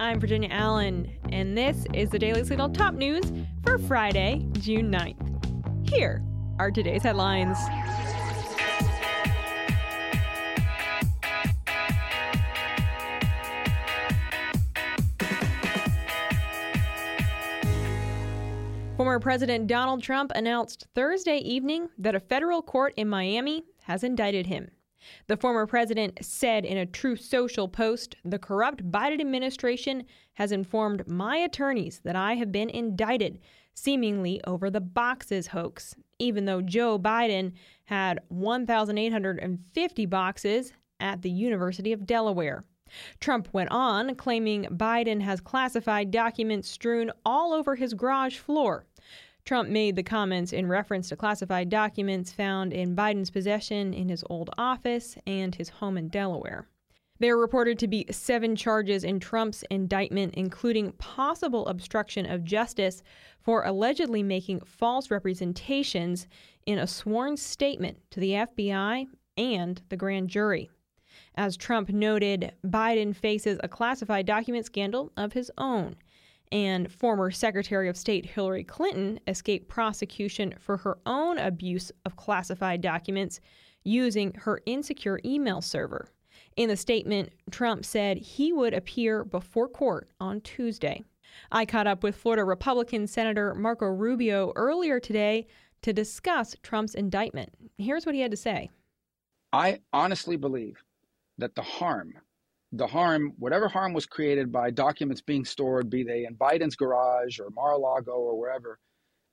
I'm Virginia Allen, and this is the Daily Signal top news for Friday, June 9th. Here are today's headlines. Former President Donald Trump announced Thursday evening that a federal court in Miami has indicted him. The former president said in a Truth Social post The corrupt Biden administration has informed my attorneys that I have been indicted, seemingly over the boxes hoax, even though Joe Biden had 1,850 boxes at the University of Delaware. Trump went on, claiming Biden has classified documents strewn all over his garage floor. Trump made the comments in reference to classified documents found in Biden's possession in his old office and his home in Delaware. There are reported to be seven charges in Trump's indictment, including possible obstruction of justice for allegedly making false representations in a sworn statement to the FBI and the grand jury. As Trump noted, Biden faces a classified document scandal of his own and former Secretary of State Hillary Clinton escaped prosecution for her own abuse of classified documents using her insecure email server. In the statement, Trump said he would appear before court on Tuesday. I caught up with Florida Republican Senator Marco Rubio earlier today to discuss Trump's indictment. Here's what he had to say I honestly believe that the harm the harm, whatever harm was created by documents being stored, be they in Biden's garage or Mar-a-Lago or wherever,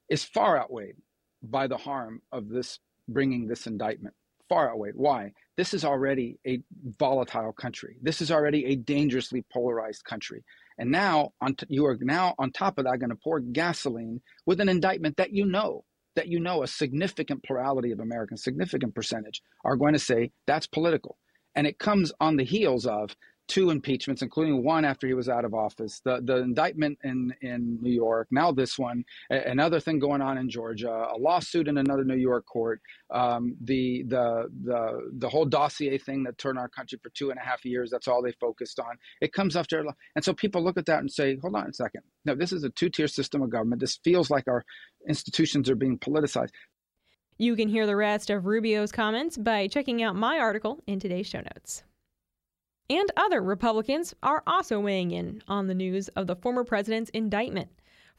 is far outweighed by the harm of this bringing this indictment. Far outweighed. Why? This is already a volatile country. This is already a dangerously polarized country. And now, on t- you are now on top of that going to pour gasoline with an indictment that you know that you know a significant plurality of Americans, significant percentage, are going to say that's political. And it comes on the heels of two impeachments, including one after he was out of office, the, the indictment in, in New York, now this one, another thing going on in Georgia, a lawsuit in another New York court, um, the, the, the, the whole dossier thing that turned our country for two and a half years, that's all they focused on. It comes after, and so people look at that and say, hold on a second. No, this is a two tier system of government. This feels like our institutions are being politicized. You can hear the rest of Rubio's comments by checking out my article in today's show notes. And other Republicans are also weighing in on the news of the former president's indictment.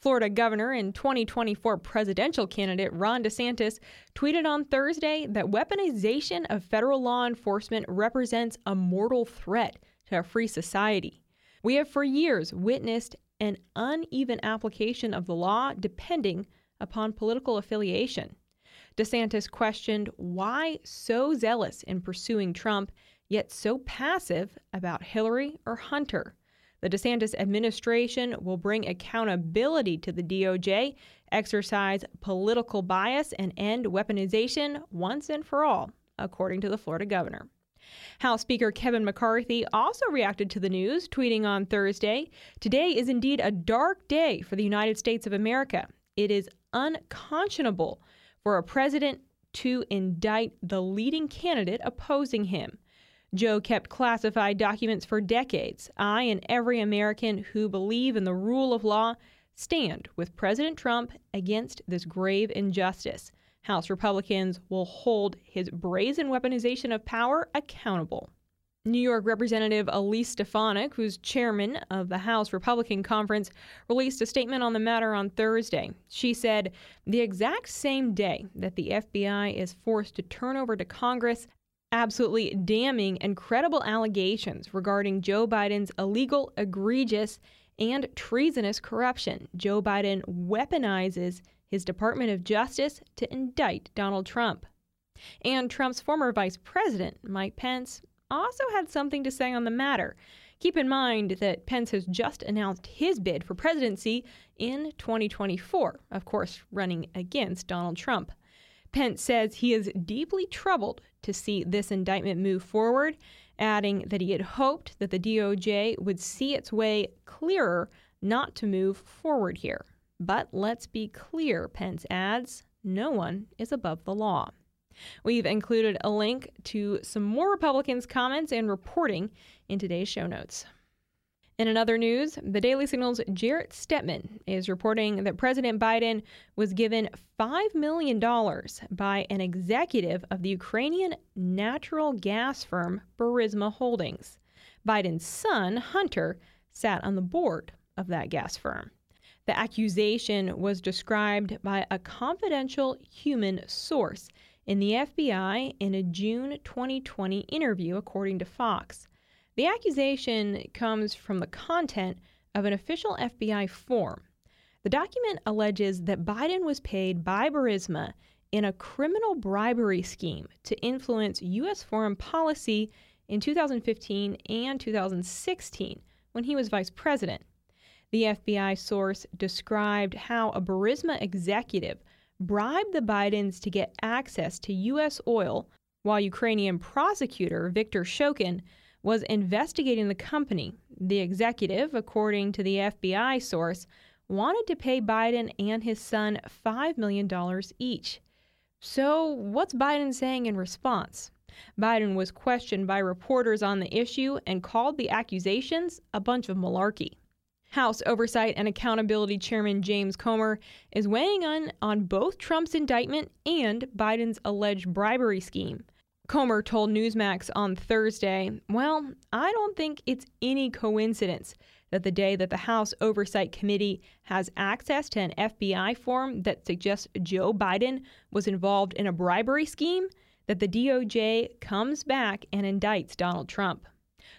Florida governor and 2024 presidential candidate Ron DeSantis tweeted on Thursday that weaponization of federal law enforcement represents a mortal threat to a free society. We have for years witnessed an uneven application of the law depending upon political affiliation. DeSantis questioned why so zealous in pursuing Trump, yet so passive about Hillary or Hunter. The DeSantis administration will bring accountability to the DOJ, exercise political bias, and end weaponization once and for all, according to the Florida governor. House Speaker Kevin McCarthy also reacted to the news, tweeting on Thursday Today is indeed a dark day for the United States of America. It is unconscionable for a president to indict the leading candidate opposing him. Joe kept classified documents for decades. I and every American who believe in the rule of law stand with President Trump against this grave injustice. House Republicans will hold his brazen weaponization of power accountable. New York Representative Elise Stefanik, who's chairman of the House Republican Conference, released a statement on the matter on Thursday. She said, The exact same day that the FBI is forced to turn over to Congress absolutely damning and credible allegations regarding Joe Biden's illegal, egregious, and treasonous corruption, Joe Biden weaponizes his Department of Justice to indict Donald Trump. And Trump's former vice president, Mike Pence, also had something to say on the matter. Keep in mind that Pence has just announced his bid for presidency in 2024, of course, running against Donald Trump. Pence says he is deeply troubled to see this indictment move forward, adding that he had hoped that the DOJ would see its way clearer not to move forward here. But let's be clear, Pence adds no one is above the law. We've included a link to some more Republicans' comments and reporting in today's show notes. In another news, the Daily Signal's Jarrett Stepman is reporting that President Biden was given $5 million by an executive of the Ukrainian natural gas firm Burisma Holdings. Biden's son, Hunter, sat on the board of that gas firm. The accusation was described by a confidential human source in the FBI in a June 2020 interview, according to Fox. The accusation comes from the content of an official FBI form. The document alleges that Biden was paid by Burisma in a criminal bribery scheme to influence U.S. foreign policy in 2015 and 2016 when he was vice president. The FBI source described how a Burisma executive bribed the Bidens to get access to U.S. oil, while Ukrainian prosecutor Viktor Shokin was investigating the company. The executive, according to the FBI source, wanted to pay Biden and his son $5 million each. So, what's Biden saying in response? Biden was questioned by reporters on the issue and called the accusations a bunch of malarkey. House Oversight and Accountability Chairman James Comer is weighing in on both Trump's indictment and Biden's alleged bribery scheme. Comer told Newsmax on Thursday, Well, I don't think it's any coincidence that the day that the House Oversight Committee has access to an FBI form that suggests Joe Biden was involved in a bribery scheme, that the DOJ comes back and indicts Donald Trump.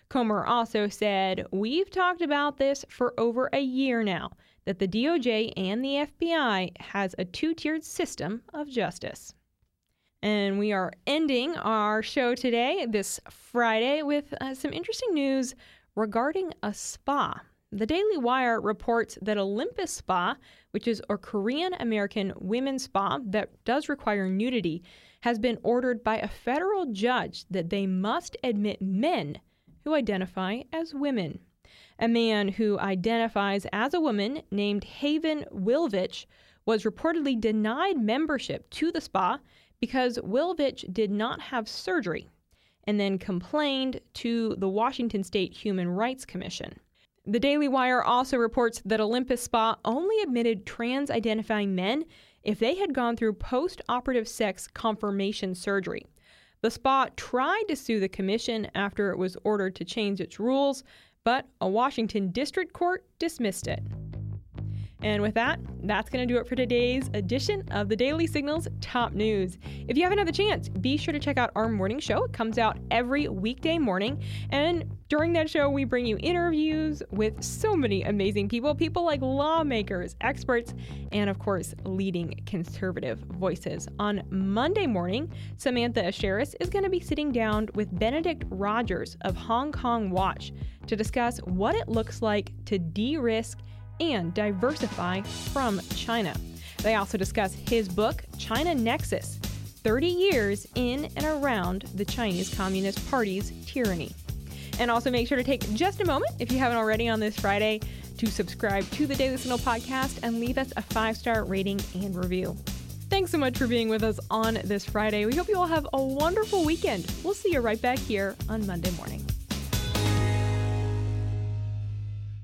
Comer also said, We've talked about this for over a year now, that the DOJ and the FBI has a two tiered system of justice. And we are ending our show today, this Friday, with uh, some interesting news regarding a spa. The Daily Wire reports that Olympus Spa, which is a Korean American women's spa that does require nudity, has been ordered by a federal judge that they must admit men who identify as women. A man who identifies as a woman named Haven Wilvich was reportedly denied membership to the spa because Wilvich did not have surgery and then complained to the Washington State Human Rights Commission. The Daily Wire also reports that Olympus Spa only admitted trans identifying men if they had gone through post operative sex confirmation surgery. The spa tried to sue the commission after it was ordered to change its rules, but a Washington district court dismissed it. And with that, that's going to do it for today's edition of the Daily Signals Top News. If you haven't had the chance, be sure to check out our morning show. It comes out every weekday morning. And during that show, we bring you interviews with so many amazing people people like lawmakers, experts, and of course, leading conservative voices. On Monday morning, Samantha Aschieris is going to be sitting down with Benedict Rogers of Hong Kong Watch to discuss what it looks like to de risk and diversify from China. They also discuss his book, China Nexus 30 Years in and Around the Chinese Communist Party's Tyranny. And also make sure to take just a moment, if you haven't already on this Friday, to subscribe to the Daily Signal podcast and leave us a five star rating and review. Thanks so much for being with us on this Friday. We hope you all have a wonderful weekend. We'll see you right back here on Monday morning.